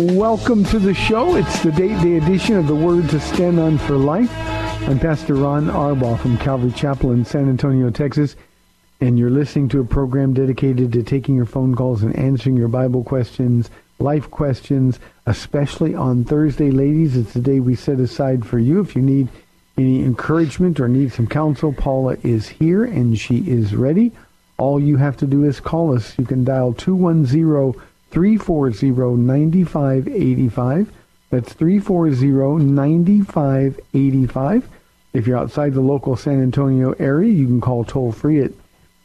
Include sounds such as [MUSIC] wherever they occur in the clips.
Welcome to the show. It's the date day edition of the Word to Stand On for Life. I'm Pastor Ron Arbaugh from Calvary Chapel in San Antonio, Texas, and you're listening to a program dedicated to taking your phone calls and answering your Bible questions, life questions, especially on Thursday, ladies. It's the day we set aside for you. If you need any encouragement or need some counsel, Paula is here and she is ready. All you have to do is call us. You can dial 210 340 9585. That's 340 9585. If you're outside the local San Antonio area, you can call toll free at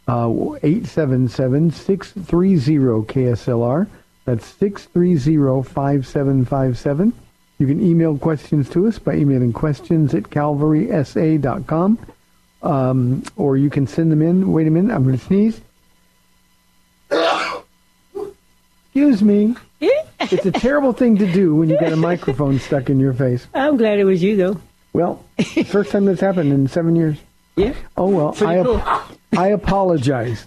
uh, 877 630 KSLR. That's 630 5757. You can email questions to us by emailing questions at calvarysa.com. Um, or you can send them in. Wait a minute, I'm going to sneeze. Excuse me. It's a terrible thing to do when you got a microphone stuck in your face. I'm glad it was you, though. Well, first time that's happened in seven years. Yeah. Oh well, I, cool. I apologize.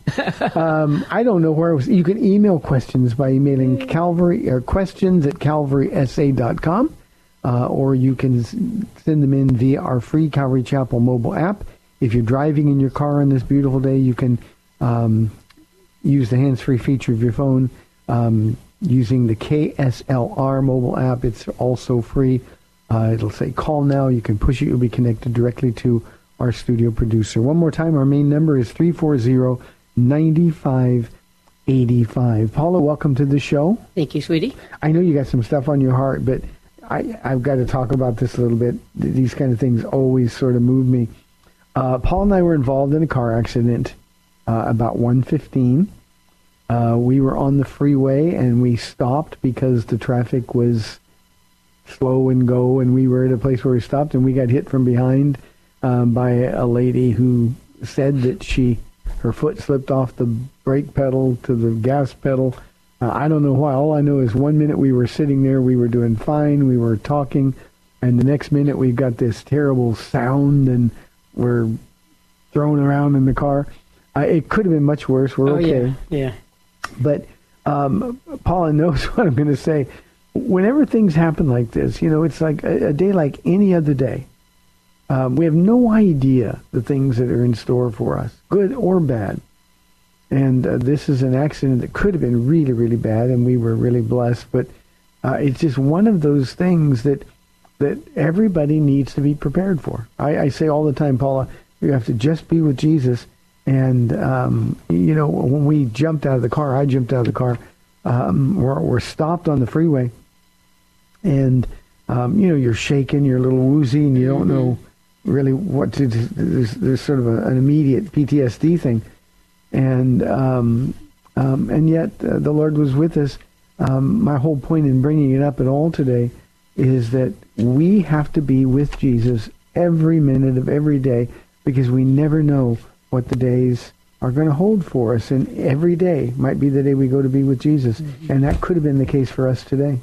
Um, I don't know where it was. You can email questions by emailing Calvary or questions at calvarysa.com, uh, or you can send them in via our free Calvary Chapel mobile app. If you're driving in your car on this beautiful day, you can um, use the hands-free feature of your phone um, using the KSLR mobile app. It's also free. Uh, it'll say call now. You can push it. You'll be connected directly to our studio producer. One more time, our main number is 340-9585. Paula, welcome to the show. Thank you, sweetie. I know you got some stuff on your heart, but I, I've got to talk about this a little bit. These kind of things always sort of move me. Uh, Paul and I were involved in a car accident uh, about 115. Uh, we were on the freeway and we stopped because the traffic was slow and go, and we were at a place where we stopped, and we got hit from behind um, by a lady who said that she her foot slipped off the brake pedal to the gas pedal. Uh, I don't know why. All I know is one minute we were sitting there, we were doing fine, we were talking, and the next minute we got this terrible sound, and we're thrown around in the car. Uh, it could have been much worse. We're oh, okay. yeah. Yeah. But um, Paula knows [LAUGHS] what I'm going to say. Whenever things happen like this, you know, it's like a, a day like any other day. Um, we have no idea the things that are in store for us, good or bad. And uh, this is an accident that could have been really, really bad, and we were really blessed. But uh, it's just one of those things that that everybody needs to be prepared for. I, I say all the time, Paula, you have to just be with Jesus. And um, you know, when we jumped out of the car, I jumped out of the car. Um, we're, we're stopped on the freeway, and um, you know, you're shaking, you're a little woozy, and you don't know really what to. do. There's, there's sort of a, an immediate PTSD thing, and um, um, and yet uh, the Lord was with us. Um, my whole point in bringing it up at all today is that we have to be with Jesus every minute of every day because we never know what the days are going to hold for us, and every day might be the day we go to be with Jesus, and that could have been the case for us today.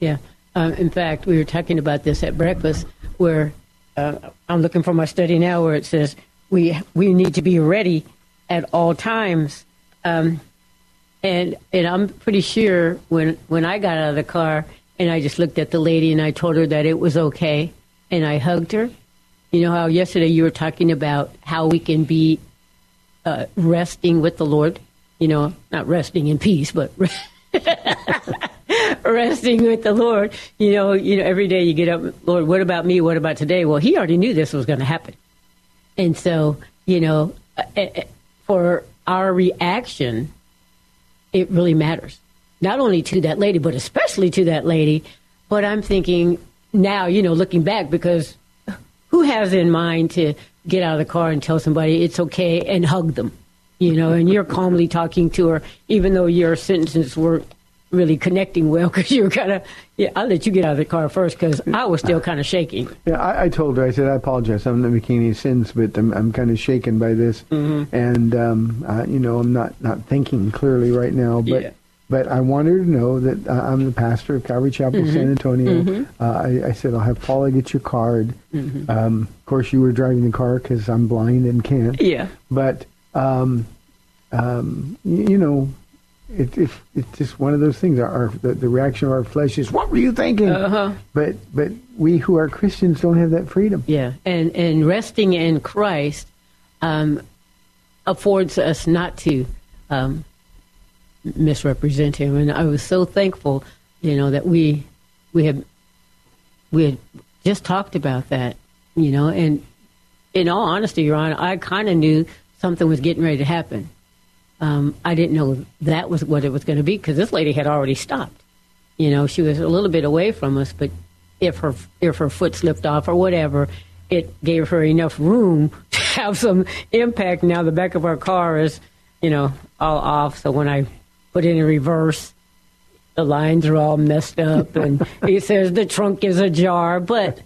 Yeah. Um, in fact, we were talking about this at breakfast, where uh, I'm looking for my study now, where it says we we need to be ready at all times. Um, and and I'm pretty sure when when I got out of the car and I just looked at the lady and I told her that it was okay, and I hugged her. You know how yesterday you were talking about how we can be uh, resting with the Lord. You know, not resting in peace, but [LAUGHS] resting with the Lord. You know, you know, every day you get up, Lord, what about me? What about today? Well, he already knew this was going to happen, and so you know, uh, uh, for our reaction, it really matters. Not only to that lady, but especially to that lady. But I'm thinking now, you know, looking back, because who has in mind to get out of the car and tell somebody it's okay and hug them? You know, and you're calmly talking to her, even though your sentences weren't really connecting well [LAUGHS] because you were kind of, yeah, I'll let you get out of the car first because I was still kind of shaking. Yeah, I, I told her. I said I apologize. I'm not making any sins, but I'm, I'm kind of shaken by this, and um, you know, I'm not not thinking clearly right now. But Yeah. But I want her to know that uh, I'm the pastor of Calvary Chapel, San Antonio. Uh, I, I said I'll have Paula get your card. Um, of course, you were driving the car because I'm blind and can't. Yeah. But um, um, y- you know. It, it, it's just one of those things. Our, our the, the reaction of our flesh is, "What were you thinking?" Uh-huh. But but we who are Christians don't have that freedom. Yeah, and and resting in Christ um, affords us not to um, misrepresent Him, and I was so thankful, you know, that we we had we had just talked about that, you know, and in all honesty, Your Honor, I kind of knew something was getting ready to happen. Um, I didn't know that was what it was going to be because this lady had already stopped. You know, she was a little bit away from us, but if her if her foot slipped off or whatever, it gave her enough room [LAUGHS] to have some impact. Now the back of our car is, you know, all off. So when I put it in reverse, the lines are all messed up, and [LAUGHS] he says the trunk is ajar. But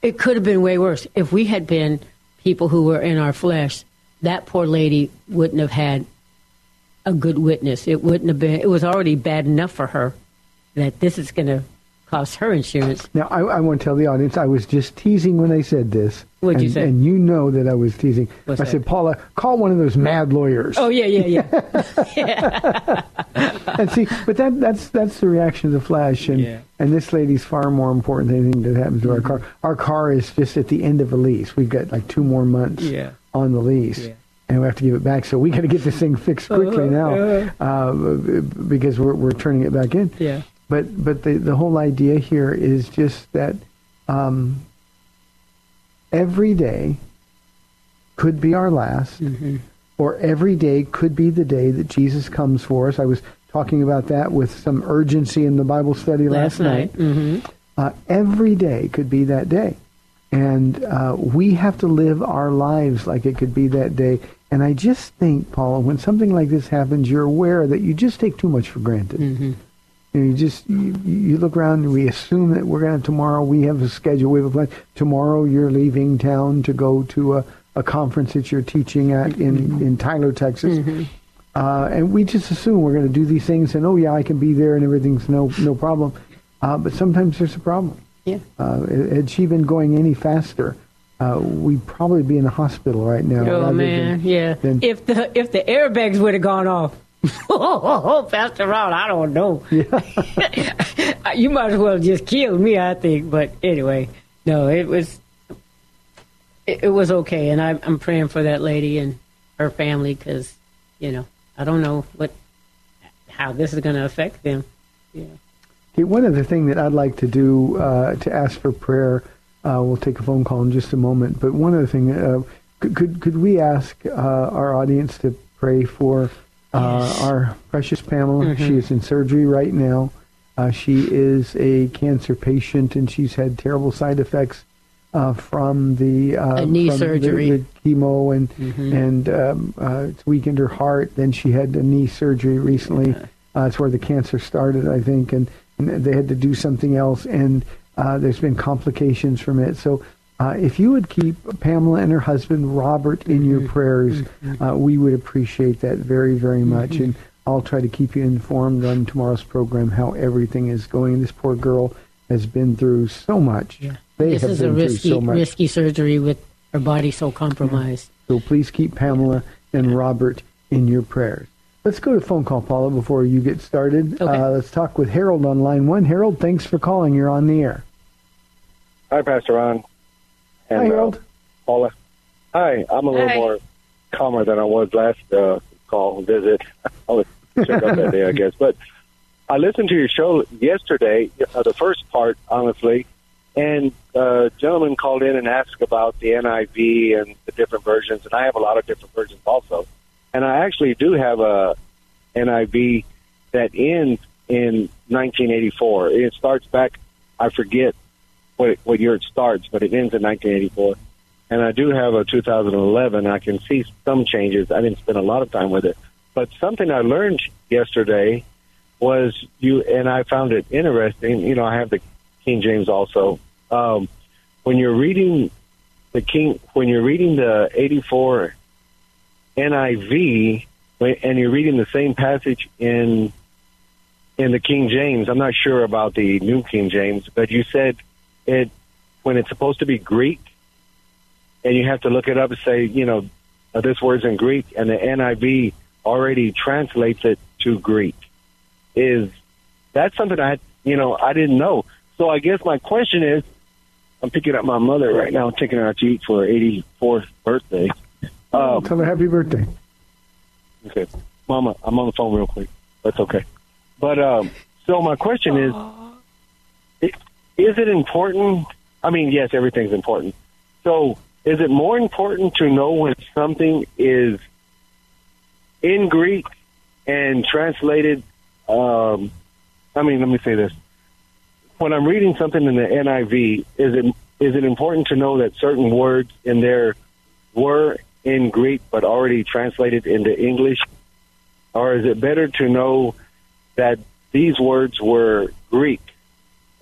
it could have been way worse if we had been people who were in our flesh. That poor lady wouldn't have had a good witness. It wouldn't have been. It was already bad enough for her that this is going to cost her insurance. Now, I, I want to tell the audience I was just teasing when I said this. What'd and, you say? And you know that I was teasing. What's I that? said, Paula, call one of those mad lawyers. Oh yeah, yeah, yeah. [LAUGHS] and see, but that that's that's the reaction of the flesh, and Yeah. and this lady's far more important than anything that happens to our car. Our car is just at the end of a lease. We've got like two more months Yeah. on the lease. And we have to give it back, so we got to get this thing fixed quickly now, uh, because we're we're turning it back in. Yeah. But but the the whole idea here is just that um, every day could be our last, or every day could be the day that Jesus comes for us. I was talking about that with some urgency in the Bible study last, Last night. hmm Uh, every day could be that day. And uh, we have to live our lives like it could be that day. And I just think, Paula, when something like this happens, you're aware that you just take too much for granted. You, know, you just you, you look around and we assume that we're going to tomorrow. We have a schedule. We have a plan. Tomorrow you're leaving town to go to a, a conference that you're teaching at in in Tyler, Texas. Uh, and we just assume we're going to do these things and oh yeah, I can be there and everything's no no problem. Uh, but sometimes there's a problem. Yeah. Uh, had she been going any faster, uh, we'd probably be in the hospital right now. Oh man, than- yeah. than- if the if the airbags would have gone off, oh, oh, oh, Pastor Ron, I don't know. [LAUGHS] you might as well just kill me, I think. But anyway, no, it was it, it was okay, and I'm I'm praying for that lady and her family because you know I don't know what how this is going to affect them. Yeah. Okay, one other thing that I'd like to do uh, to ask for prayer, uh, we'll take a phone call in just a moment. But one other thing, uh, could, could could we ask uh, our audience to pray for uh, our precious Pamela? She is in surgery right now. Uh, she is a cancer patient, and she's had terrible side effects uh, from the uh, knee from surgery. the, chemo, and and um, uh, it's weakened her heart. Then she had a knee surgery recently. Uh, that's where the cancer started, I think, and, and they had to do something else, and uh, there's been complications from it. So Uh, if you would keep Pamela and her husband Robert in your prayers, uh, we would appreciate that very, very much. And I'll try to keep you informed on tomorrow's program how everything is going. This poor girl has been through so much. They this have is been a risky, so much. risky surgery with her body so compromised. So please keep Pamela and Robert in your prayers. Let's go to phone call, Paula, before you get started. Okay. Uh, let's talk with Harold on line one. Harold, thanks for calling. You're on the air. Hi, Pastor Ron. And, Hi, Harold. Uh, Paula. Hi, I'm a little Hi. more calmer than I was last uh, call visit. I was shook up that day, I guess. But I listened to your show yesterday, uh, the first part, honestly, and uh, gentleman called in and asked about the NIV and the different versions, and I have a lot of different versions also. And I actually do have a NIV that ends in 1984. It starts back, I forget what, what year it starts, but it ends in 1984. And I do have a 2011. I can see some changes. I didn't spend a lot of time with it. But something I learned yesterday was you, and I found it interesting. You know, I have the King James also. Um, when you're reading the King, when you're reading the 84 NIV, and you're reading the same passage in in the King James, I'm not sure about the New King James, but you said it when it's supposed to be Greek, and you have to look it up and say, you know, uh, this word's in Greek, and the NIV already translates it to Greek. Is that's something I, you know, I didn't know. So I guess my question is, I'm picking up my mother right now, taking her out to eat for her 84th birthday. Um, Tell her happy birthday. Okay. Mama, I'm on the phone real quick. That's okay. But um, so my question is, i- [GASPS] is it important? I mean, yes, everything's important. So is it more important to know when something is in Greek and translated? Um, I mean, let me say this. When I'm reading something in the NIV, is it is it important to know that certain words in there were in Greek but already translated into English? Or is it better to know that these words were Greek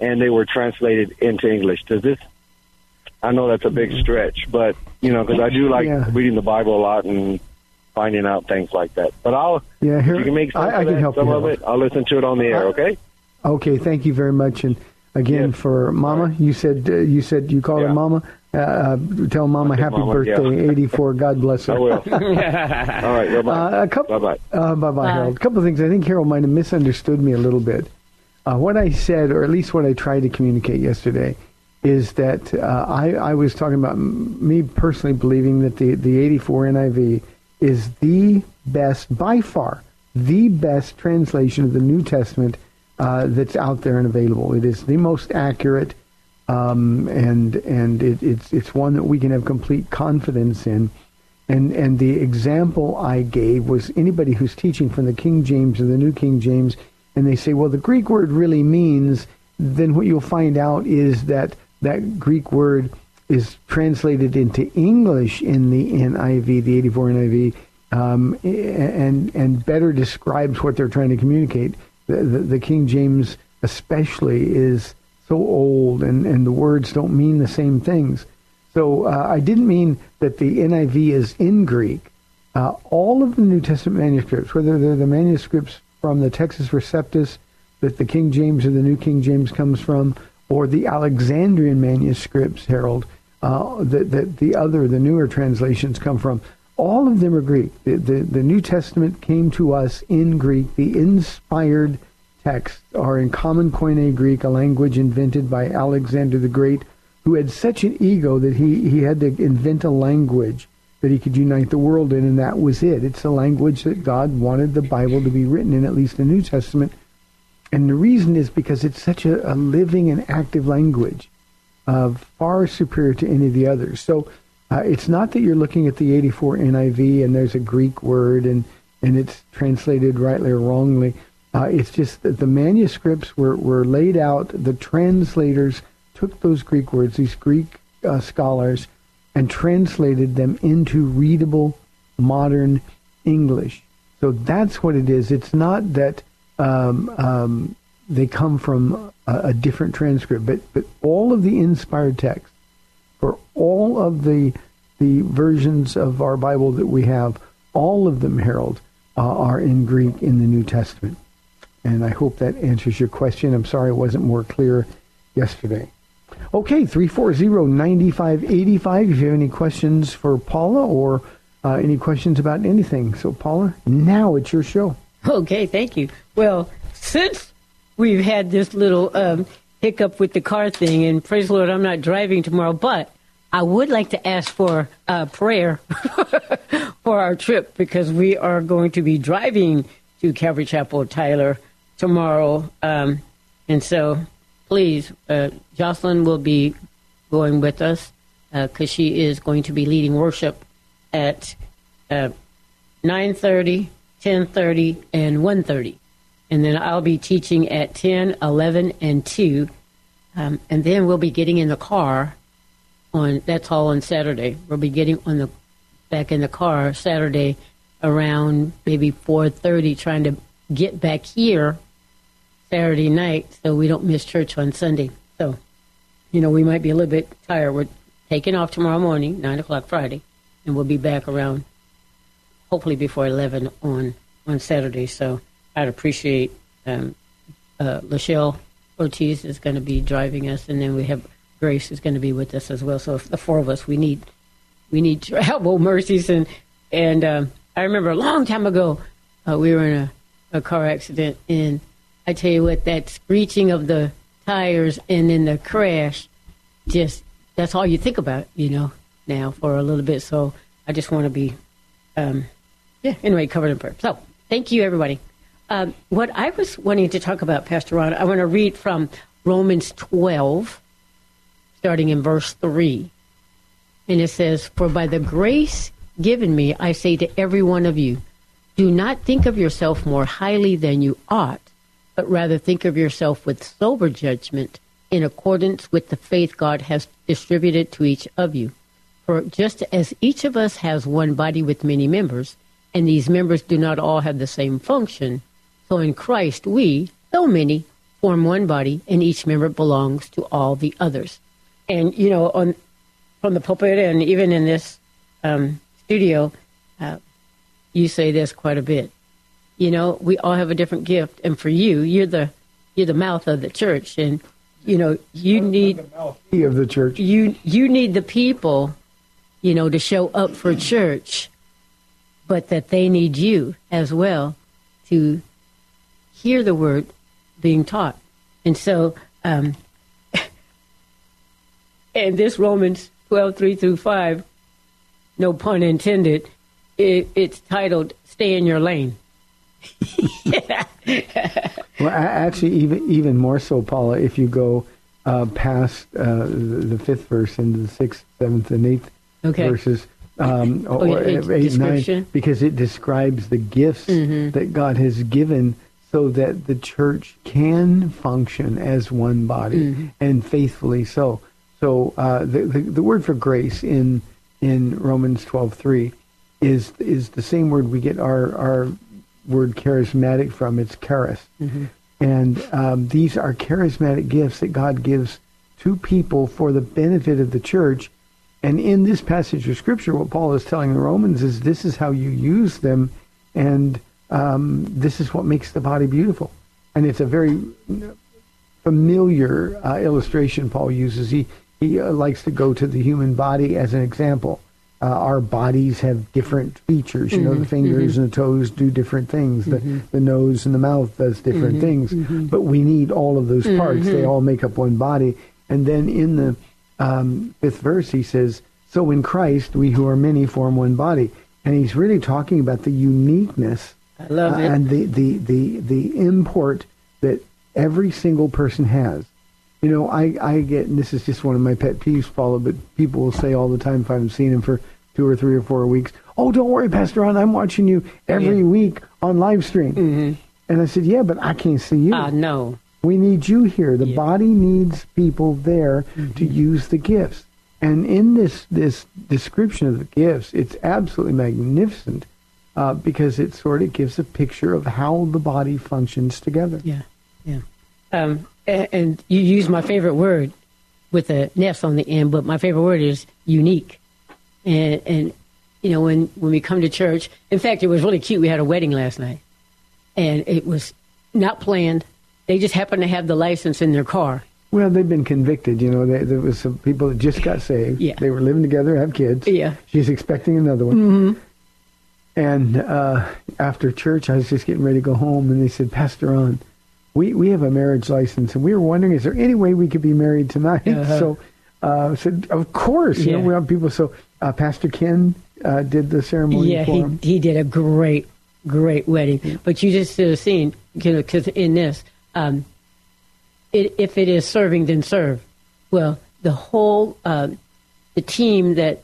and they were translated into English? Does this? I know that's a big stretch, but you know, because I do like Yeah. reading the Bible a lot and finding out things like that. But I'll, Yeah, if here- you can make sense I- I can that, help some you of out. it. I'll listen to it on the air. Okay. Okay, thank you very much. And again, Yes. for Mama, you said uh, you said you call her Mama. Uh, uh, tell Mama happy Mama, yeah. birthday, [LAUGHS] 84. God bless her. I will. [LAUGHS] All right. Bye bye. Uh, a couple, Bye-bye. Uh, bye bye, Bye. Harold. A couple of things. I think Harold might have misunderstood me a little bit. Uh, what I said, or at least what I tried to communicate yesterday, is that uh, I, I was talking about me personally believing that the, the 84 NIV is the best, by far, the best translation of the New Testament uh, that's out there and available. It is the most accurate um, and and it, it's it's one that we can have complete confidence in. And and the example I gave was anybody who's teaching from the King James or the New King James, and they say, well, the Greek word really means. Then what you'll find out is that that Greek word is translated into English in the NIV, the 84 NIV, um, and and better describes what they're trying to communicate. The, the, the King James especially is so old and, and the words don't mean the same things. So uh, I didn't mean that the NIV is in Greek. Uh, all of the New Testament manuscripts, whether they're the manuscripts from the Textus Receptus that the King James or the New King James comes from, or the Alexandrian manuscripts, Harold, uh, that, that the other, the newer translations come from, all of them are Greek. The, the, the New Testament came to us in Greek. The inspired texts are in Common Koine Greek, a language invented by Alexander the Great, who had such an ego that he, he had to invent a language that he could unite the world in, and that was it. It's a language that God wanted the Bible to be written in, at least the New Testament. And the reason is because it's such a, a living and active language, uh, far superior to any of the others. So uh, it's not that you're looking at the 84 NIV and there's a Greek word and, and it's translated rightly or wrongly. Uh, it's just that the manuscripts were, were laid out. The translators took those Greek words, these Greek uh, scholars, and translated them into readable modern English. So that's what it is. It's not that um, um, they come from a, a different transcript, but, but all of the inspired texts for all of the the versions of our Bible that we have, all of them, Harold, uh, are in Greek in the New Testament. And I hope that answers your question. I'm sorry it wasn't more clear yesterday. Okay, 340-9585 if you have any questions for Paula or uh, any questions about anything. So, Paula, now it's your show. Okay, thank you. Well, since we've had this little um, hiccup with the car thing, and praise the Lord, I'm not driving tomorrow, but I would like to ask for uh, prayer [LAUGHS] for our trip because we are going to be driving to Calvary Chapel, Tyler, tomorrow. Um, and so, please, uh, Jocelyn will be going with us because she is going to be leading worship at uh, 9.30, 10.30, and 1.30. And then I'll be teaching at 10, 11, and 2. Um, and then we'll be getting in the car on that's all on Saturday. We'll be getting on the back in the car Saturday around maybe 4:30 trying to get back here Saturday night so we don't miss church on Sunday. You know, we might be a little bit tired. We're taking off tomorrow morning, 9 o'clock Friday, and we'll be back around hopefully before 11 on, on Saturday. So I'd appreciate um, uh, Lachelle Ortiz is going to be driving us, and then we have Grace is going to be with us as well. So the four of us, we need we need [LAUGHS] travel mercies and and um, I remember a long time ago uh, we were in a, a car accident and I tell you what that screeching of the tires and then the crash just that's all you think about you know now for a little bit. So I just want to be um, yeah anyway covered in prayer. So thank you everybody. Um, what I was wanting to talk about Pastor Ron I want to read from Romans 12 starting in verse 3. And it says, For by the grace given me, I say to every one of you, do not think of yourself more highly than you ought, but rather think of yourself with sober judgment in accordance with the faith God has distributed to each of you. For just as each of us has one body with many members, and these members do not all have the same function, so in Christ we, though many, form one body, and each member belongs to all the others and you know, on from the pulpit and even in this um, studio, uh, you say this quite a bit. You know, we all have a different gift, and for you, you're the you're the mouth of the church, and you know you need the mouth of the church. You you need the people, you know, to show up for church, but that they need you as well to hear the word being taught, and so um, [LAUGHS] and this Romans 12, 3 through 5, no pun intended, it, it's titled Stay in Your Lane. [LAUGHS] well, actually, even even more so, Paula, if you go uh, past uh, the, the, fifth verse into the sixth, seventh, and eighth okay. verses, um, oh, or eight, nine, because it describes the gifts mm-hmm. that God has given so that the church can function as one body mm-hmm. and faithfully so. So uh, the, the, the word for grace in in Romans twelve three is is the same word we get our our word charismatic from. It's charis, mm-hmm. and um, these are charismatic gifts that God gives to people for the benefit of the church. And in this passage of scripture, what Paul is telling the Romans is this is how you use them, and um, this is what makes the body beautiful. And it's a very familiar uh, illustration Paul uses. He he uh, likes to go to the human body as an example. Uh, our bodies have different features. You mm-hmm, know, the mm-hmm. fingers mm-hmm. and the toes do different things. Mm-hmm. The, the nose and the mouth does different mm-hmm, things. Mm-hmm. But we need all of those parts. They all make up one body. And then in the um, fifth verse, he says, "So in Christ, we who are many form one body." And he's really talking about the uniqueness uh, and the, the the the import that every single person has. You know, I, I get, and this is just one of my pet peeves, Paula, but people will say all the time if I haven't seen him for two or three or four weeks, oh, don't worry, Pastor Ron, I'm watching you every yeah. week on live stream. Mm-hmm. And I said, yeah, but I can't see you. Uh, no. We need you here. The yeah. body needs people there mm-hmm. to use the gifts. And in this, this description of the gifts, it's absolutely magnificent uh, because it sort of gives a picture of how the body functions together. Yeah, yeah. Um, and you use my favorite word, with a nest on the end, but my favorite word is unique. And and you know when when we come to church, in fact, it was really cute. We had a wedding last night, and it was not planned. They just happened to have the license in their car. Well, they've been convicted. You know, they, there was some people that just got saved. Yeah. They were living together, have kids. Yeah. She's expecting another one. Mm-hmm. And uh, after church, I was just getting ready to go home, and they said, Pastor Ron, we, we have a marriage license, and we were wondering, is there any way we could be married tonight? Uh-huh. So uh, I said, of course. You know, we have people. So uh, Pastor Ken uh, did the ceremony Yeah, for he, him. he did a great, great wedding. But you just should have seen, you know, because in this, um, it, if it is serving, then serve. Well, the whole, uh, the team that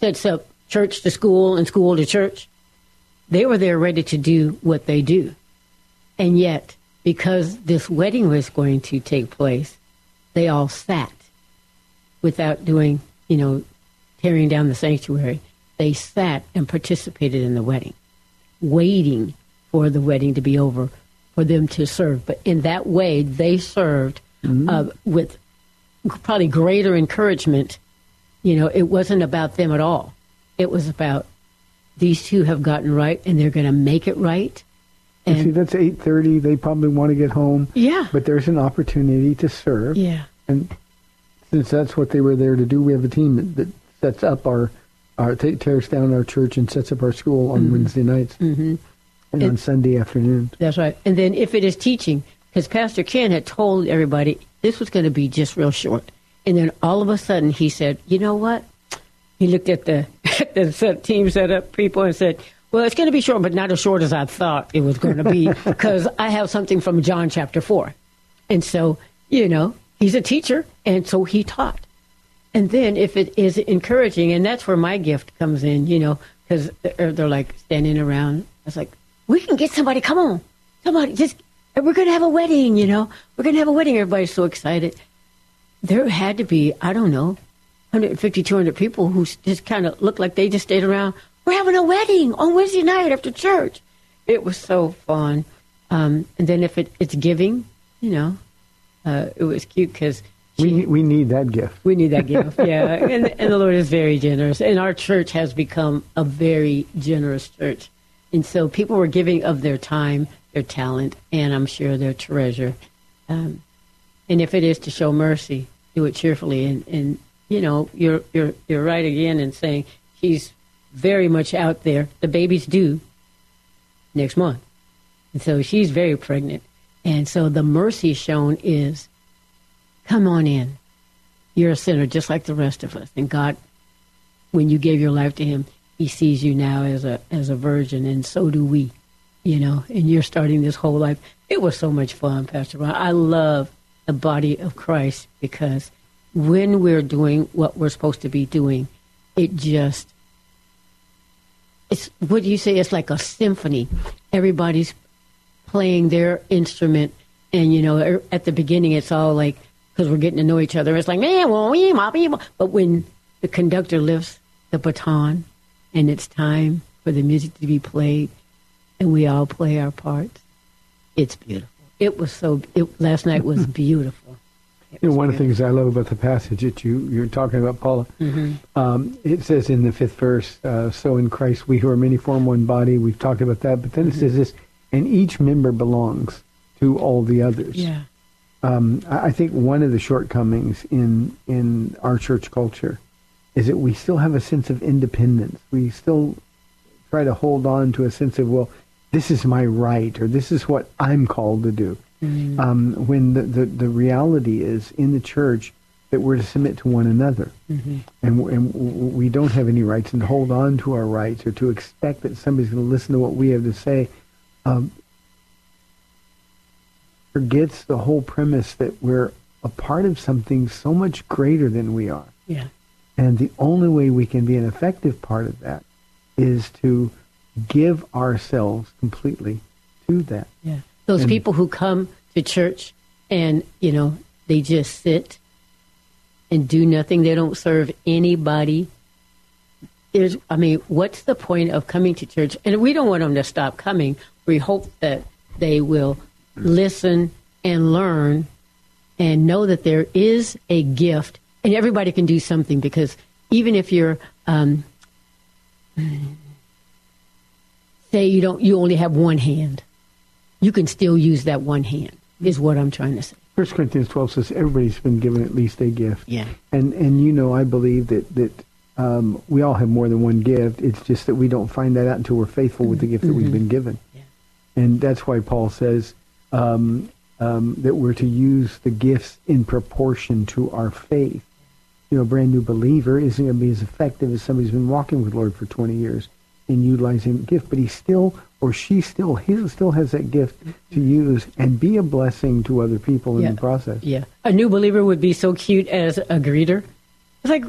sets up church to school and school to church, they were there ready to do what they do. And yet, because this wedding was going to take place, they all sat without doing, you know, tearing down the sanctuary. They sat and participated in the wedding, waiting for the wedding to be over for them to serve. But in that way, they served uh, with probably greater encouragement. You know, it wasn't about them at all. It was about these two have gotten right and they're going to make it right. You see, that's 8.30. They probably want to get home. yeah, But there's an opportunity to serve. yeah, And since that's what they were there to do, we have a team that, that sets up our, our ta- tears down our church and sets up our school on Wednesday nights hmm and on Sunday afternoons. That's right. And then if it is teaching, because Pastor Ken had told everybody this was going to be just real short. And then all of a sudden he said, you know what? He looked at the, [LAUGHS] at the team set up people and said, well, it's going to be short, but not as short as I thought it was going to be [LAUGHS] because I have something from John chapter 4. And so, you know, he's a teacher, and so he taught. And then if it is encouraging, and that's where my gift comes in, you know, because they're, they're like standing around. I was like, we can get somebody. Come on, somebody. Just we're going to have a wedding. You know, we're going to have a wedding. Everybody's so excited. There had to be, I don't know, 150, 200 people who just kind of looked like they just stayed around. We're having a wedding on Wednesday night after church. It was so fun. Um, and then if it, it's giving, you know, uh, it was cute because We, we need that gift. we need that gift, yeah. [LAUGHS] And, and the Lord is very generous. And our church has become a very generous church. And so people were giving of their time, their talent, and I'm sure their treasure. Um, and if it is to show mercy, do it cheerfully. And, and you know, you're, you're, you're right again in saying she's very much out there. The baby's due next month. And so she's very pregnant. And so the mercy shown is come on in. You're a sinner just like the rest of us. And God, when you gave your life to Him, He sees you now as a as a virgin, and so do we. You know, and you're starting this whole life. It was so much fun, Pastor Ron. I love the body of Christ because when we're doing what we're supposed to be doing, it just it's what do you say? It's like a symphony. Everybody's playing their instrument, and you know, er- at the beginning, it's all like because we're getting to know each other. It's like man, well, we, ma, we, ma." but when the conductor lifts the baton, and it's time for the music to be played, and we all play our parts, it's beautiful. It was so. It, last night was [LAUGHS] beautiful. You know, one of the things I love about the passage that you, you're talking about, Paula, um, it says in the fifth verse, uh, so in Christ we who are many form one body. We've talked about that. But then it says this, and each member belongs to all the others. Yeah. Um, I I think one of the shortcomings in in our church culture is that we still have a sense of independence. We still try to hold on to a sense of well, this is my right or this is what I'm called to do. Um, when the, the the reality is in the church that we're to submit to one another, and, w- and w- we don't have any rights, and hold on to our rights or to expect that somebody's going to listen to what we have to say. Um, forgets the whole premise that we're a part of something so much greater than we are. Yeah. And the only way we can be an effective part of that is to give ourselves completely to that. Yeah. Those And- people who come to church and, you know, they just sit and do nothing. They don't serve anybody. There's, I mean, what's the point of coming to church? And we don't want them to stop coming. We hope that they will listen and learn and know that there is a gift and everybody can do something because even if you're um, say you don't you only have one hand you can still use that one hand is what i'm trying to say First Corinthians 12 says everybody's been given at least a gift. Yeah. And and you know, I believe that that um, we all have more than one gift. It's just that we don't find that out until we're faithful with the gift that we've been given. Yeah. And that's why Paul says um, um, that we're to use the gifts in proportion to our faith. You know, a brand new believer isn't going to be as effective as somebody who's been walking with the Lord for 20 years in utilizing the gift, but he still or she still he still has that gift to use and be a blessing to other people in Yeah. the process. yeah. A new believer would be so cute as a greeter. It's like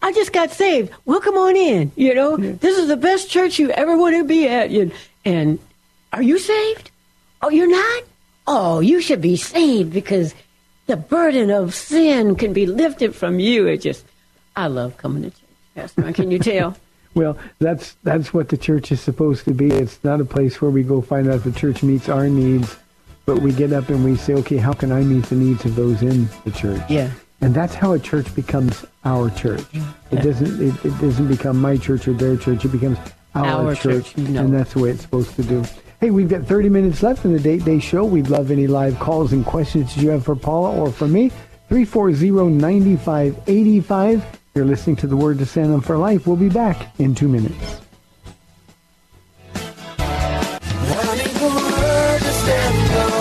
i just got saved. Welcome on in you know? This is the best church you ever want to be at and, and are you saved? Oh you're not? Oh you should be saved because the burden of sin can be lifted from you. It just i love coming to church. Pastor can you tell [LAUGHS] Well, that's that's what the church is supposed to be. It's not a place where we go find out if the church meets our needs, but we get up and we say, okay, how can I meet the needs of those in the church? Yeah. And that's how a church becomes our church. It doesn't it, it doesn't become my church or their church. It becomes our, Our church, no. and that's the way it's supposed to do. Hey, we've got 30 minutes left in the Date Day Show. We'd love any live calls and questions you have for Paula or for me. 340-9585. You're listening to The Word to Stand on for Life. We'll be back in two minutes. Running the word to stand on.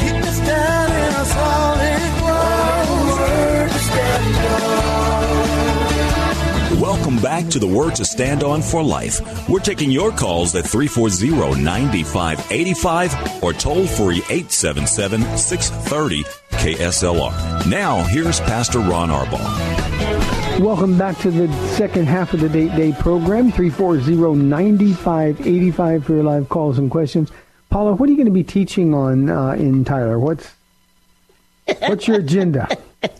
Keep us down in a solid ground. Word to stand on. Welcome back to the Word to Stand On for Life. We're taking your calls at 340 9585 or toll free 877 630 KSLR. Now, here's Pastor Ron Arbaugh. Welcome back to the second half of the Date Day program. 340-9585 for your live calls and questions. Paula, what are you going to be teaching on uh, in Tyler? What's what's your agenda? [LAUGHS]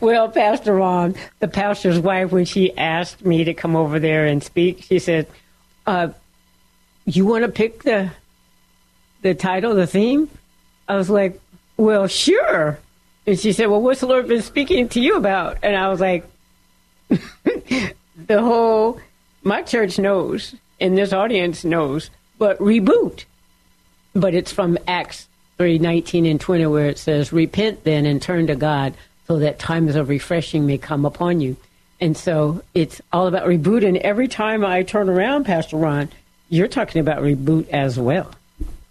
Well, Pastor Ron, the pastor's wife, when she asked me to come over there and speak, she said, uh, "You want to pick the the title, the theme?" I was like, "Well, sure." And she said, "Well, what's the Lord been speaking to you about?" And I was like, [LAUGHS] "The whole my church knows, and this audience knows, but reboot." But it's from Acts three nineteen and twenty, where it says, "Repent then and turn to God." so that times of refreshing may come upon you. And so it's all about reboot. And every time I turn around, Pastor Ron, you're talking about reboot as well.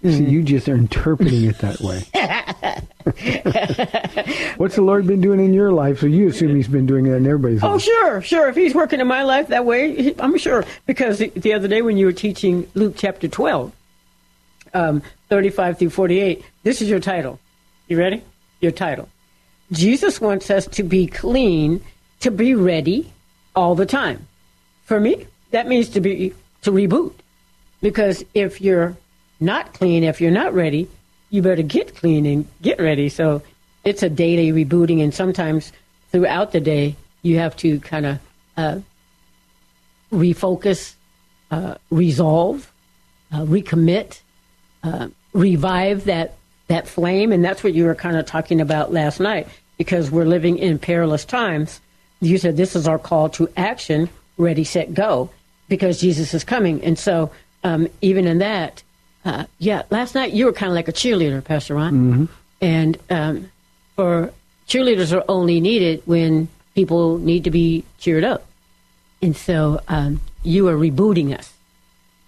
So you just are interpreting it that way. [LAUGHS] What's the Lord been doing in your life? So you assume He's been doing it in everybody's Oh, life. sure, sure. If he's working in my life that way, I'm sure. Because the, the other day when you were teaching Luke chapter 12, um, 35 through 48, this is your title. You ready? Your title. Jesus wants us to be clean, to be ready all the time. For me, that means to be to reboot. Because if you're not clean, if you're not ready, you better get clean and get ready. So it's a daily rebooting, and sometimes throughout the day, you have to kind of uh, refocus, uh, resolve, uh, recommit, uh, revive that that flame, and that's what you were kind of talking about last night. Because we're living in perilous times, you said this is our call to action: ready, set, go. Because Jesus is coming, and so um, even in that, uh, yeah. Last night you were kind of like a cheerleader, Pastor Ron, and um, for cheerleaders are only needed when people need to be cheered up, and so um, you are rebooting us.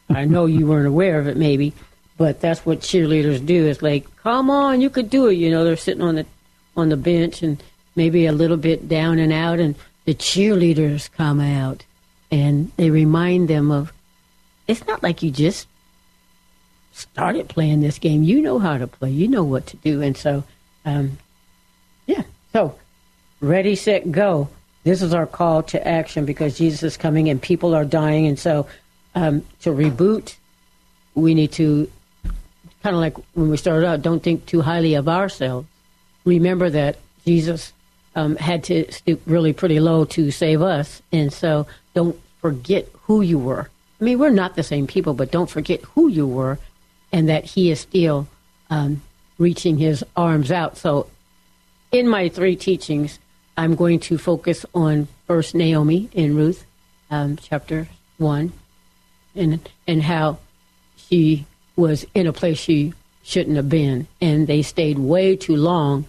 I know you weren't aware of it, maybe, but that's what cheerleaders do. It's like, come on, you could do it. You know, they're sitting on the on the bench and maybe a little bit down and out, and the cheerleaders come out and they remind them of. It's not like you just started playing this game. You know how to play. You know what to do, and so, um, yeah. So, ready, set, go. This is our call to action because Jesus is coming and people are dying, and so um, to reboot, we need to kind of like when we started out. Don't think too highly of ourselves. Remember that Jesus um, had to stoop really pretty low to save us, and so don't forget who you were. I mean, we're not the same people, but don't forget who you were, and that He is still um, reaching His arms out. So in my three teachings, I'm going to focus on first Naomi in Ruth, um, chapter one, and and how she was in a place she shouldn't have been, and they stayed way too long.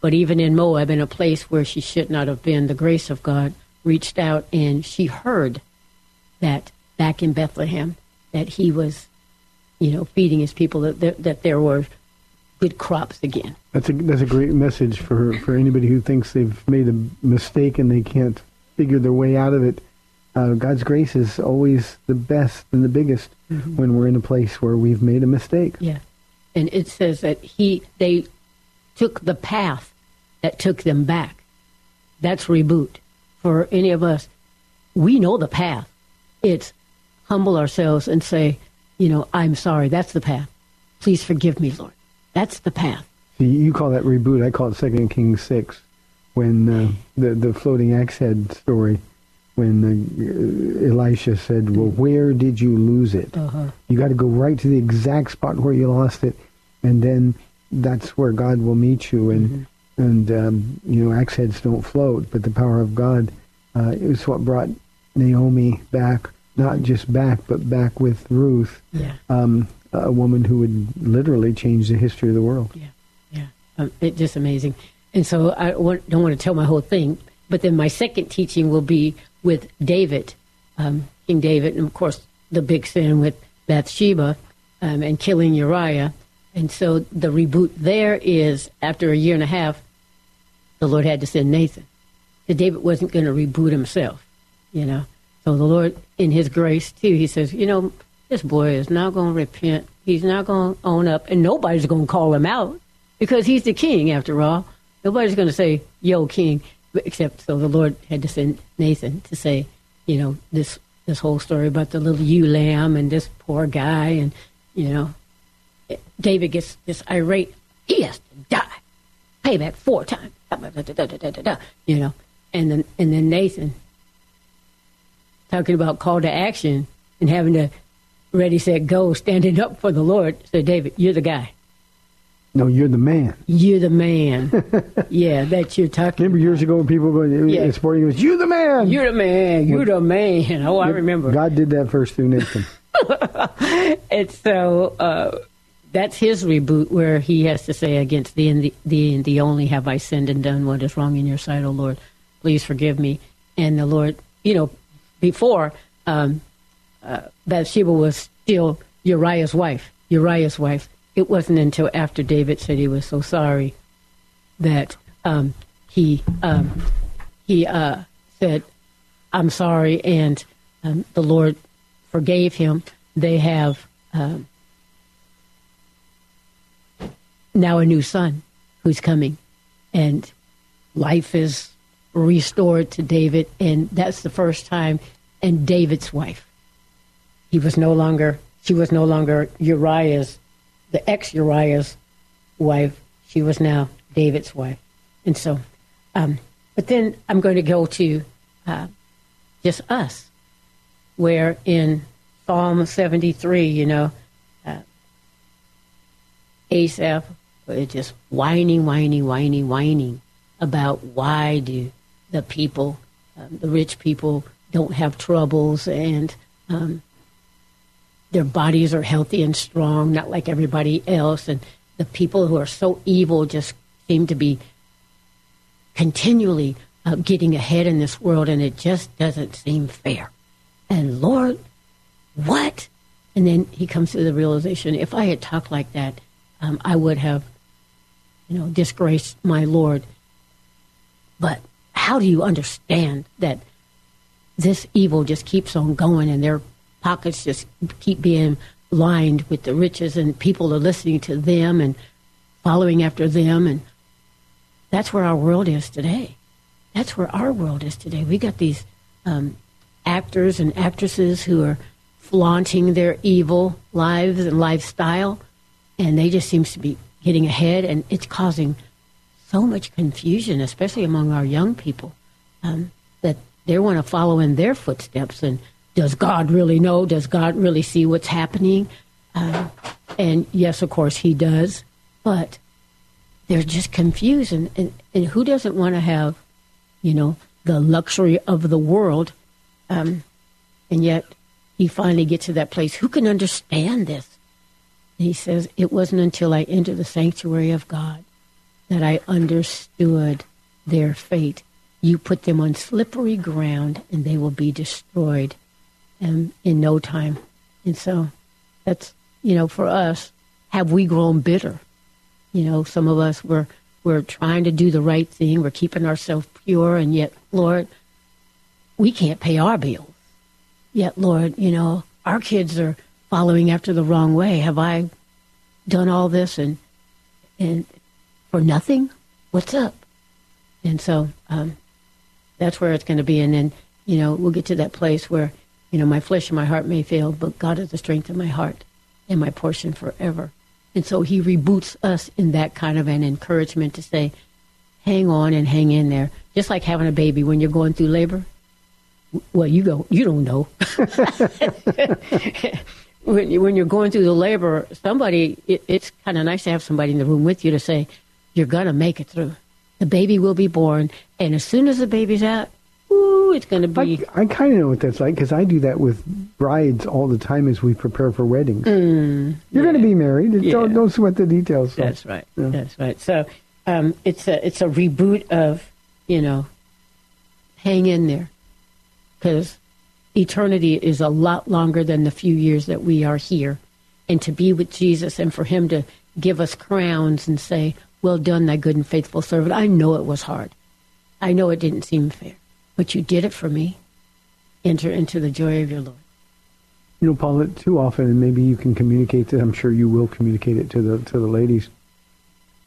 But even in Moab, in a place where she should not have been, the grace of God reached out, and she heard that back in Bethlehem that he was, you know, feeding his people that that, that there were good crops again. That's a that's a great message for for anybody who thinks they've made a mistake and they can't figure their way out of it. Uh, God's grace is always the best and the biggest when we're in a place where we've made a mistake. Yeah. And it says that he they took the path that took them back. That's reboot. For any of us, we know the path. It's humble ourselves and say, you know, I'm sorry. That's the path. Please forgive me, Lord. That's the path. See, you call that reboot. I call it Second Kings six, when uh, the the floating axe head story, when uh, Elisha said, "Well, where did you lose it? Uh-huh. You got to go right to the exact spot where you lost it, and then that's where God will meet you." And and um, you know, axe heads don't float, but the power of God uh, is what brought Naomi back, not just back, but back with Ruth, Yeah. um, a woman who would literally change the history of the world. Yeah, yeah, um, it's just amazing. And so I want, don't want to tell my whole thing, but then my second teaching will be with David, um, King David, and of course the big sin with Bathsheba um, and killing Uriah. And so the reboot there is after a year and a half, the Lord had to send Nathan. So David wasn't going to reboot himself, you know. So the Lord, in His grace too, He says, you know, this boy is not going to repent. He's not going to own up, and nobody's going to call him out because he's the king after all. Nobody's going to say, "Yo, king," except so the Lord had to send Nathan to say, you know, this this whole story about the little ewe lamb and this poor guy, and you know, David gets this irate. He has to die. Payback four times. You know, and then and then Nathan talking about call to action and having to ready, set, go, standing up for the Lord. Said David, you're the guy. No, you're the man. You're the man. [LAUGHS] yeah, that you're talking. Remember years ago when people were going, Yeah. yeah. sporting goes, "You're the man." You're the man. You're the man. [LAUGHS] Oh, I remember. God did that first through Nathan. [LAUGHS] And so uh, that's his reboot, where he has to say, "Against thee and the, thee and thee only have I sinned and done what is wrong in your sight, O Lord. Please forgive me." And the Lord, you know, before um, uh, Bathsheba was still Uriah's wife. Uriah's wife. It wasn't until after David said he was so sorry that um, he um, he uh, said, "I'm sorry," and um, the Lord forgave him. They have um, now a new son who's coming, and life is restored to David, and that's the first time. And David's wife, he was no longer. She was no longer Uriah's, the ex Uriah's wife. She was now David's wife, and so. Um, but then I'm going to go to uh, just us, where in Psalm 73, you know, uh, Asaph is just whining, whining, whining, whining about why do the people, um, the rich people, don't have troubles and um, their bodies are healthy and strong, not like everybody else, and the people who are so evil just seem to be continually uh, getting ahead in this world, and it just doesn't seem fair. And Lord, what? And then he comes to the realization: if I had talked like that, um, I would have, you know, disgraced my Lord. But how do you understand that this evil just keeps on going, and their pockets just keep being lined with the riches, and people are listening to them and following after them, and that's where our world is today. That's where our world is today. We got these um, actors and actresses who are flaunting their evil lives and lifestyle, and they just seems to be getting ahead, and it's causing so much confusion, especially among our young people, um, that they want to follow in their footsteps. And does God really know? Does God really see what's happening? Uh, and yes, of course, He does, but they're just confused. And, and, and who doesn't want to have, you know, the luxury of the world? Um, and yet he finally gets to that place. Who can understand this? And he says, It wasn't until I entered the sanctuary of God that I understood their fate. You put them on slippery ground and they will be destroyed um, in no time. And so that's, you know, for us, have we grown bitter? You know, some of us were we're trying to do the right thing, we're keeping ourselves pure, and yet, Lord, we can't pay our bills. Yet, Lord, you know, our kids are following after the wrong way. Have I done all this and and for nothing? What's up? And so um, that's where it's going to be. And then, you know, we'll get to that place where, you know, my flesh and my heart may fail, but God is the strength of my heart and my portion forever. And so he reboots us in that kind of an encouragement to say, hang on and hang in there. Just like having a baby when you're going through labor. Well, you go, you don't know. [LAUGHS] when, you, when you're going through the labor, somebody, it, it's kind of nice to have somebody in the room with you to say, you're going to make it through. The baby will be born. And as soon as the baby's out, ooh, it's going to be. I, I kind of know what that's like because I do that with brides all the time as we prepare for weddings. Mm, You're going to be married. Yeah. Don't, don't sweat the details. So. That's right. Yeah. That's right. So um, it's a it's a reboot of you know, hang in there, because eternity is a lot longer than the few years that we are here, and to be with Jesus and for Him to give us crowns and say, "Well done, thy good and faithful servant." I know it was hard. I know it didn't seem fair, but you did it for me. Enter into the joy of your Lord. You know, Paula, too often, and maybe you can communicate it. I'm sure you will communicate it to the to the ladies.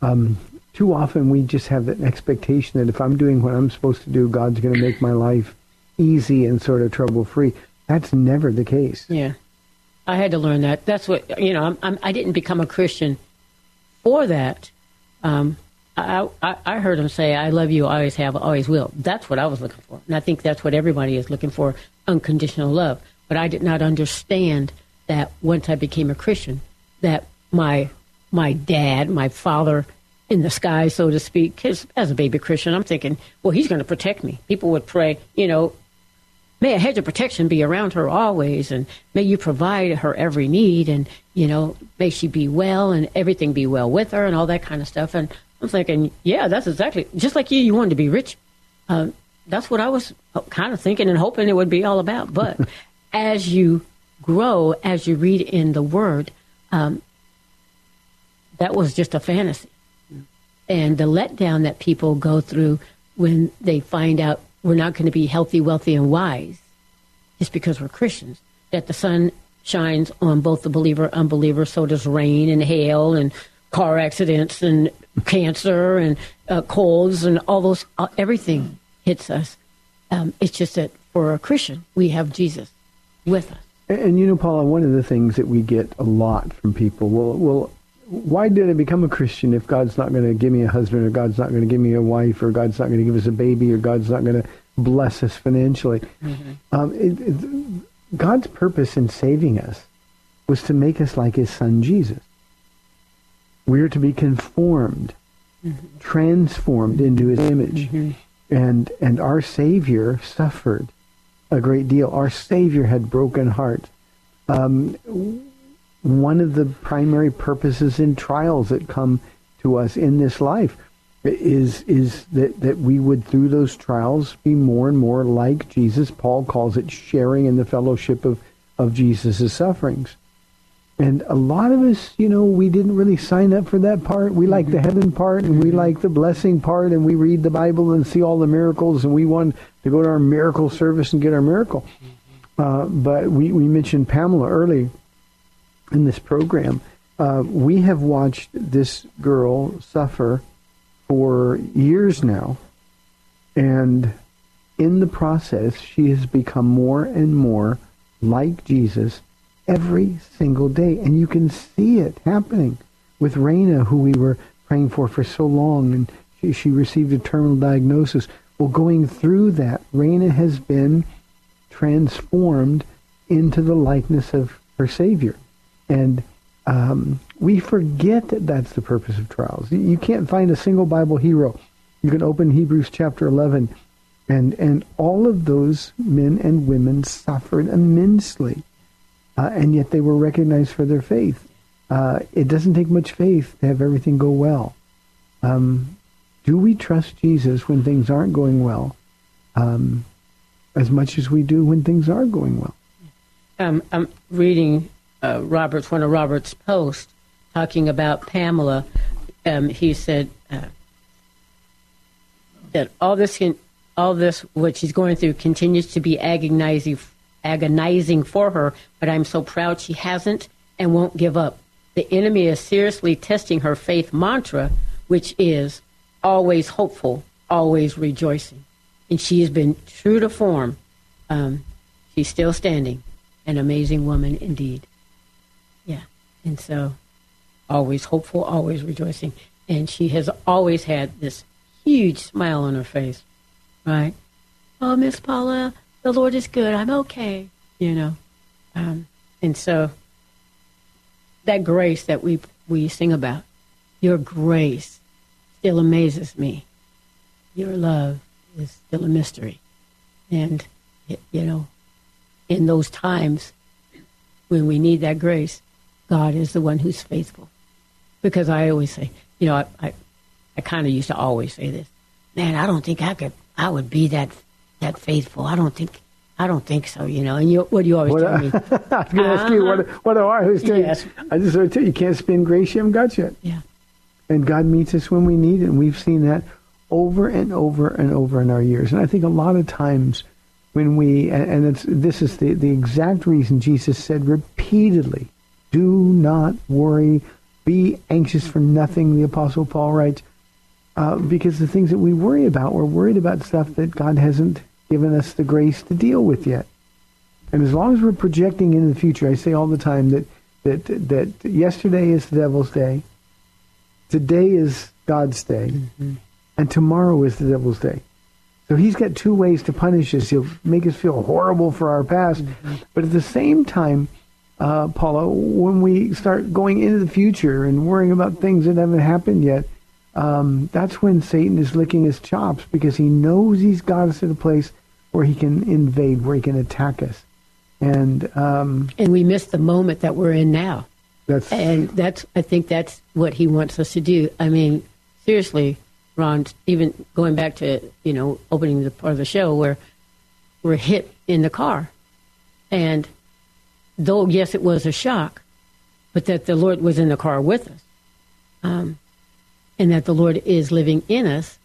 Um, too often, we just have that expectation that if I'm doing what I'm supposed to do, God's going to make my life easy and sort of trouble free. That's never the case. Yeah, I had to learn that. That's what you know. I'm, I'm, I didn't become a Christian for that. Um, I, I, I heard him say, "I love you, always have, always will." That's what I was looking for, and I think that's what everybody is looking for: unconditional love. But I did not understand that once I became a Christian, that my my dad, my father in the sky, so to speak, as a baby Christian, I'm thinking, well, he's going to protect me. People would pray, you know, may a hedge of protection be around her always, and may you provide her every need, and you know, may she be well, and everything be well with her, and all that kind of stuff. And I'm thinking, yeah, that's exactly just like you. You wanted to be rich. Um, that's what I was kind of thinking and hoping it would be all about. But [LAUGHS] as you grow, as you read in the Word, um, that was just a fantasy. And the letdown that people go through when they find out we're not going to be healthy, wealthy, and wise just because we're Christians, that the sun shines on both the believer and unbeliever, so does rain and hail and car accidents and cancer and uh, colds and all those, uh, everything hits us. Um, it's just that for a Christian, we have Jesus with us. And, and you know, Paula, one of the things that we get a lot from people, well, well, why did I become a Christian if God's not going to give me a husband or God's not going to give me a wife or God's not going to give us a baby or God's not going to bless us financially? Um, it, it, God's purpose in saving us was to make us like his son Jesus. We're to be conformed, transformed into his image. And, and our Savior suffered a great deal. Our Savior had broken hearts. Um, one of the primary purposes in trials that come to us in this life is is that, that we would through those trials be more and more like Jesus. Paul calls it sharing in the fellowship of, of Jesus' sufferings. And a lot of us, you know, we didn't really sign up for that part. We like the mm-hmm. heaven part and we mm-hmm. like the blessing part and we read the Bible and see all the miracles and we want to go to our miracle service and get our miracle. Mm-hmm. Uh, but we, we mentioned Pamela early in this program. Uh, we have watched this girl suffer for years now. And in the process, she has become more and more like Jesus every single day. And you can see it happening with Raina, who we were praying for for so long. And she, she received a terminal diagnosis. Well, going through that, Raina has been transformed into the likeness of her Savior. And um, we forget that that's the purpose of trials. You- can't find a single Bible hero. You can open Hebrews chapter 11, and, and all of those men and women suffered immensely, uh, and yet they were recognized for their faith. Uh, it doesn't take much faith to have everything go well. Um, do we trust Jesus when things aren't going well um, as much as we do when things are going well? um, I'm reading uh, Robert's one of Robert's posts talking about Pamela. Um, he said uh, that all this, can, all this, what she's going through, continues to be agonizing, agonizing for her. But I'm so proud she hasn't and won't give up. The enemy is seriously testing her faith mantra, which is always hopeful, always rejoicing. And she has been true to form. Um, she's still standing an amazing woman indeed. And so always hopeful, always rejoicing. And she has always had this huge smile on her face. Right? Oh, Miss Paula, the Lord is good. I'm okay. You know. Um, and so that grace that we we sing about, your grace still amazes me. Your love is still a mystery. And you know, in those times when we need that grace, God is the one who's faithful. Because I always say, you know, I, I, I kind of used to always say this, man, I don't think I could, I would be that, that faithful. I don't think, I don't think so, you know. And you, what do you always What, tell me? I was going to ask you, what, uh-huh. what do I always tell you? I just want to tell you, you can't spin grace you haven't got yet. Yeah. And God meets us when we need it. And we've seen that over and over and over in our years. And I think a lot of times when we, and and it's, this is the, the exact reason Jesus said repeatedly, do not worry, be anxious for nothing, the Apostle Paul writes, uh, because the things that we worry about, we're worried about stuff that God hasn't given us the grace to deal with yet. And as long as we're projecting into the future, I say all the time that, that, that yesterday is the devil's day, today is God's day, and tomorrow is the devil's day. So he's got two ways to punish us. He'll make us feel horrible for our past, but at the same time, uh, Paula, when we start going into the future and worrying about things that haven't happened yet, um, that's when Satan is licking his chops because he knows he's got us at a place where he can invade, where he can attack us, and um, And we miss the moment that we're in now. that's And that's, I think that's what he wants us to do. I mean, seriously, Ron, even going back to, you know, opening the part of the show where we're hit in the car. And though, yes, it was a shock, but that the Lord was in the car with us. Um, and that the Lord is living in us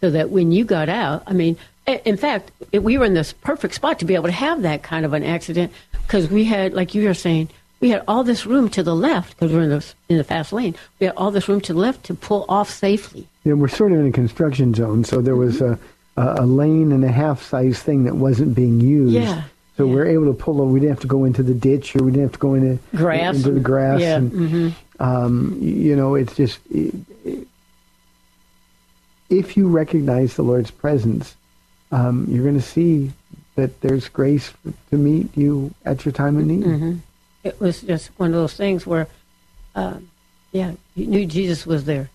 so that when you got out, I mean, in fact, it, we were in this perfect spot to be able to have that kind of an accident because we had, like you were saying, we had all this room to the left because we're in the in the fast lane. We had all this room to the left to pull off safely. know, we're sort of in a construction zone, so there was a, a, a lane and a half size thing that wasn't being used. Yeah, So yeah. we're able to pull over. We didn't have to go into the ditch, or we didn't have to go into Grass into the grass. yeah, and, mhm. um, you know, it's just i- i- if you recognize the Lord's presence, um, you're going to see that there's grace to meet you at your time of need. hmm It was just one of those things where, um, yeah, you knew Jesus was there.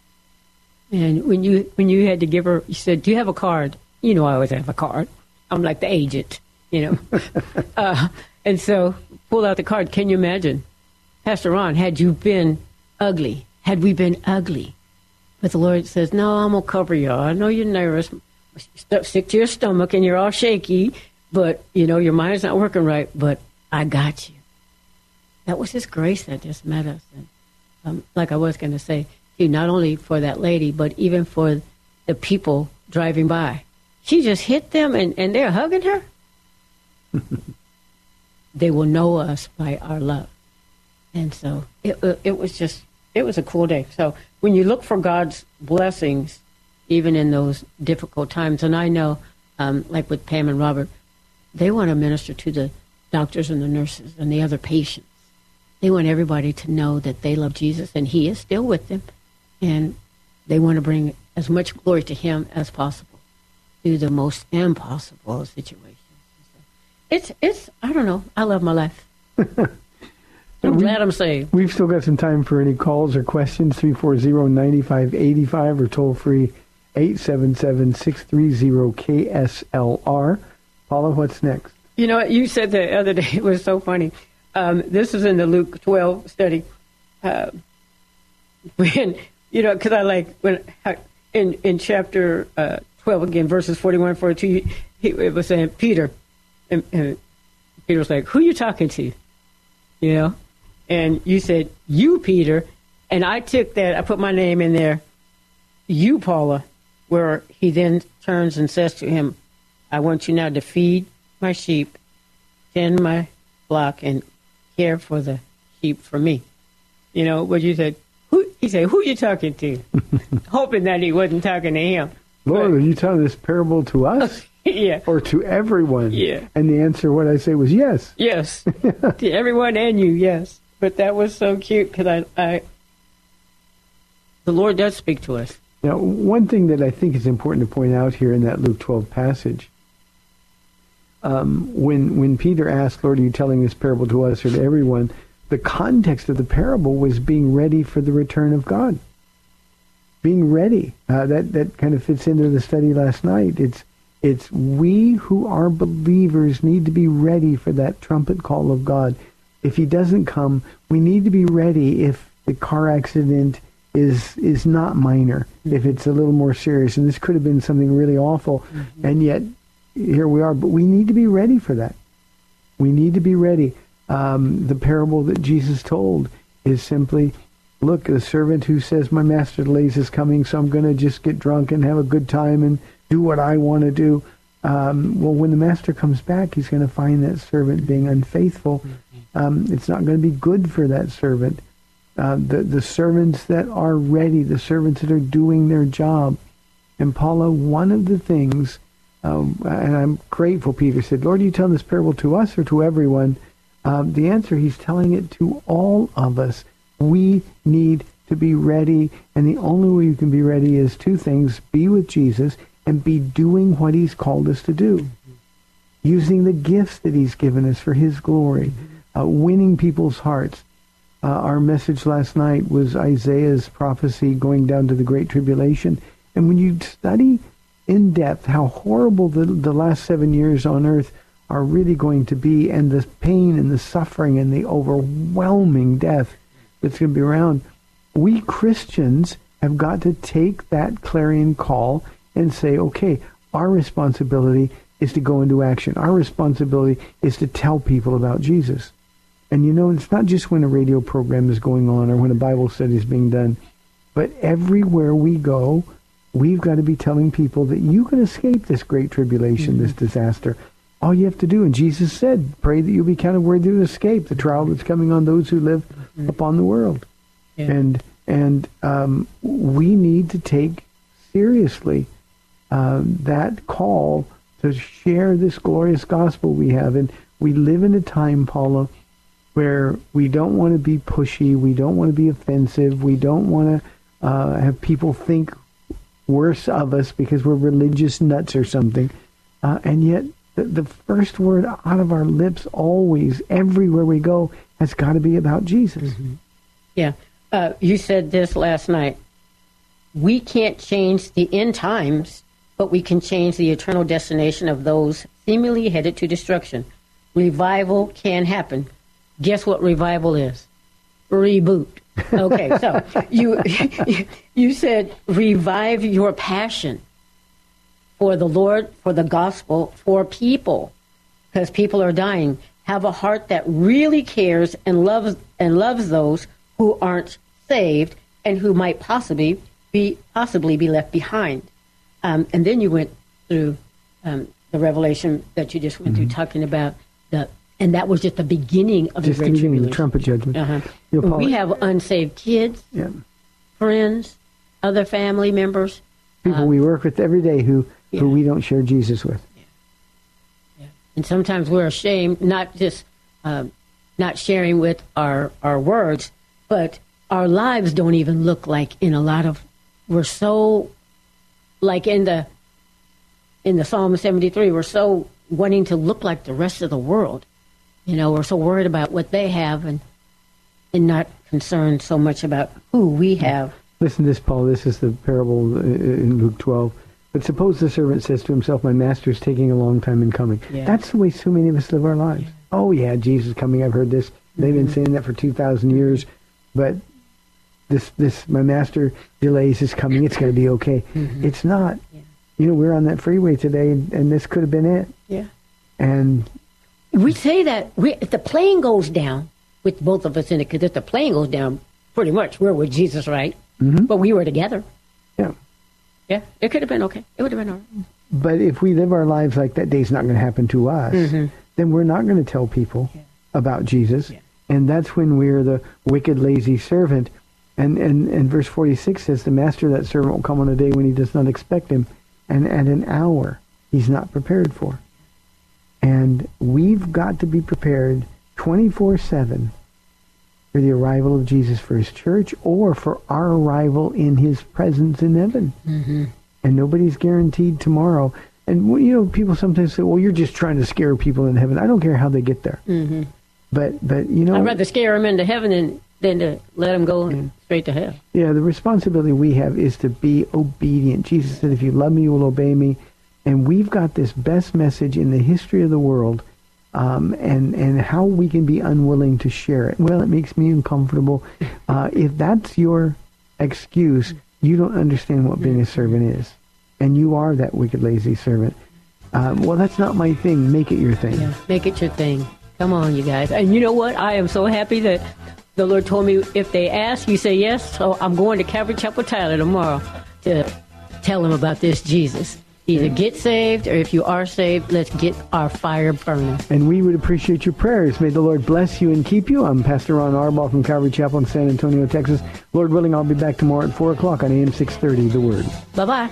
And when you when you had to give her, you said, "Do you have a card?" You know, I always have a card. I'm like the agent, you know. [LAUGHS] uh, and so pull out the card. Can you imagine, Pastor Ron? Had you been ugly, had we been ugly, but the Lord says, "No, I'm gonna cover you. I know you're nervous, Stuff sick to your stomach, and you're all shaky, but you know your mind's not working right. But I got you." That was His grace that just met us, and um, like I was going to say, too, not only for that lady, but even for the people driving by. She just hit them, and, and they're hugging her. [LAUGHS] they will know us by our love, and so it uh, it was just it was a cool day. So when you look for God's blessings, even in those difficult times, and I know, um, like with Pam and Robert, they want to minister to the doctors and the nurses and the other patients. They want everybody to know that they love Jesus and He is still with them, and they want to bring as much glory to Him as possible through the most impossible situations. It's it's I don't know. I love my life. [LAUGHS] I'm we- glad I'm saved. We've still got some time for any calls or questions. 340-9585 or toll free 877-630-KSLR. Paula, what's next? You know, what? you said the other day, [LAUGHS] it was so funny. Um, this is in the Luke 12 study. Uh, when, you know, because I like, when in, in chapter uh, 12 again, verses 41 42, he, he, it was saying, Peter, and, and Peter was like, who are you talking to? You know? And you said, you, Peter. And I took that, I put my name in there, you, Paula, where he then turns and says to him, I want you now to feed my sheep, tend my flock, and care for the sheep for me. You know, what you said, who, he said, who are you talking to? [LAUGHS] Hoping that he wasn't talking to him. Lord, are you telling this parable to us [LAUGHS] [LAUGHS] yeah. or to everyone? Yeah. And the answer, what I say, was yes. Yes. [LAUGHS] to everyone and you, yes. But that was so cute because I, I, the Lord does speak to us. Now, one thing that I think is important to point out here in that Luke 12 passage, um, when when Peter asked, "Lord, are you telling this parable to us or to everyone?" The context of the parable was being ready for the return of God. Being ready. Uh, that that kind of fits into the study last night. It's it's we who are believers need to be ready for that trumpet call of God. If He doesn't come, we need to be ready. If the car accident is is not minor, if it's a little more serious, and this could have been something really awful, and yet here we are. But we need to be ready for that. We need to be ready. Um, the parable that Jesus told is simply, look, the servant who says, "My master delays is coming, so I'm going to just get drunk and have a good time and do what I want to do." Um, well, when the master comes back, he's going to find that servant being unfaithful. Um, it's not going to be good for that servant. Uh, the the servants that are ready, the servants that are doing their job. And Paula, one of the things, um, and I'm grateful. Peter said, "Lord, you tell this parable to us or to everyone?" Um, the answer, he's telling it to all of us. We need to be ready, and the only way you can be ready is two things: be with Jesus and be doing what he's called us to do, using the gifts that he's given us for his glory, uh, winning people's hearts. Uh, our message last night was Isaiah's prophecy going down to the Great Tribulation. And when you study in depth how horrible the, the last seven years on earth are really going to be, and the pain and the suffering and the overwhelming death that's going to be around, we Christians have got to take that clarion call and say, okay, our responsibility is to go into action. Our responsibility is to tell people about Jesus. And you know, it's not just when a radio program is going on or when a Bible study is being done, but everywhere we go, we've got to be telling people that you can escape this great tribulation, this disaster. All you have to do, and Jesus said, pray that you'll be counted worthy to escape the trial that's coming on those who live upon the world. Yeah. And and um, we need to take seriously uh, that call to share this glorious gospel we have. And we live in a time, Paula, where we don't want to be pushy, we don't want to be offensive, we don't want to uh, have people think worse of us because we're religious nuts or something. Uh, and yet, the, the first word out of our lips, always, everywhere we go, has got to be about Jesus. Yeah. Uh, you said this last night. We can't change the end times, but we can change the eternal destination of those seemingly headed to destruction. Revival can happen. Guess what revival is? Reboot. Okay, so [LAUGHS] you you said revive your passion for the Lord, for the gospel, for people, because people are dying. Have a heart that really cares and loves and loves those who aren't saved and who might possibly be possibly be left behind. Um, and then you went through um, the revelation that you just went through, talking about the, and that was just the beginning of Just the beginning, the trumpet judgment. Uh-huh. You know, Paula- we have unsaved kids, Yeah. friends, other family members. People we work with every day who, yeah. who we don't share Jesus with. and sometimes we're ashamed not just um, not sharing with our our words, but our lives don't even look like in a lot of. We're so like in the in the Psalm seventy three. We're so wanting to look like the rest of the world. You know, we're so worried about what they have, and and not concerned so much about who we have. Listen to this, Paul. This is the parable uh, in Luke 12. But suppose the servant says to himself, My master is taking a long time in coming. Yeah. That's the way so many of us live our lives. Oh, yeah, Jesus coming. I've heard this. They've been saying that for 2,000 years. But this, this, my master delays is coming. It's going to be okay. Mm-hmm. It's not. You know, we're on that freeway today, and, and this could have been it. Yeah. And We say that we, if the plane goes down with both of us in it, because if the plane goes down, pretty much we're with Jesus, right? Mm-hmm. But we were together. yeah. Yeah, it could have been okay. It would have been all right. But if we live our lives like that day's not going to happen to us, mm-hmm. then we're not going to tell people about Jesus. And that's when we're the wicked, lazy servant. And, and, and verse 46 says, The master of that servant will come on a day when he does not expect him, and at an hour he's not prepared for. And we've got to be prepared 24 7 for the arrival of Jesus for his church or for our arrival in his presence in heaven. And nobody's guaranteed tomorrow. And you know, people sometimes say, "Well, you're just trying to scare people in heaven." I don't care how they get there. Mm-hmm. But but you know, I'd rather scare them into heaven than, than to let them go straight to hell. Yeah, the responsibility we have is to be obedient. Jesus said, if you love me, you will obey me. And we've got this best message in the history of the world, um, and, and how we can be unwilling to share it. Well, it makes me uncomfortable. [LAUGHS] Uh, if that's your excuse, you don't understand what being a servant is. And you are that wicked, lazy servant. Um, well, that's not my thing. Make it your thing. Yeah, make it your thing. Come on, you guys. And you know what? I am so happy that the Lord told me if they ask, you say yes. So I'm going to Calvary Chapel Tyler tomorrow to tell them about this Jesus. Either get saved or if you are saved, let's get our fire burning. And we would appreciate your prayers. May the Lord bless you and keep you. I'm Pastor Ron Arbaugh from Calvary Chapel in San Antonio, Texas. Lord willing, I'll be back tomorrow at 4 o'clock on AM 630, The Word. Bye bye.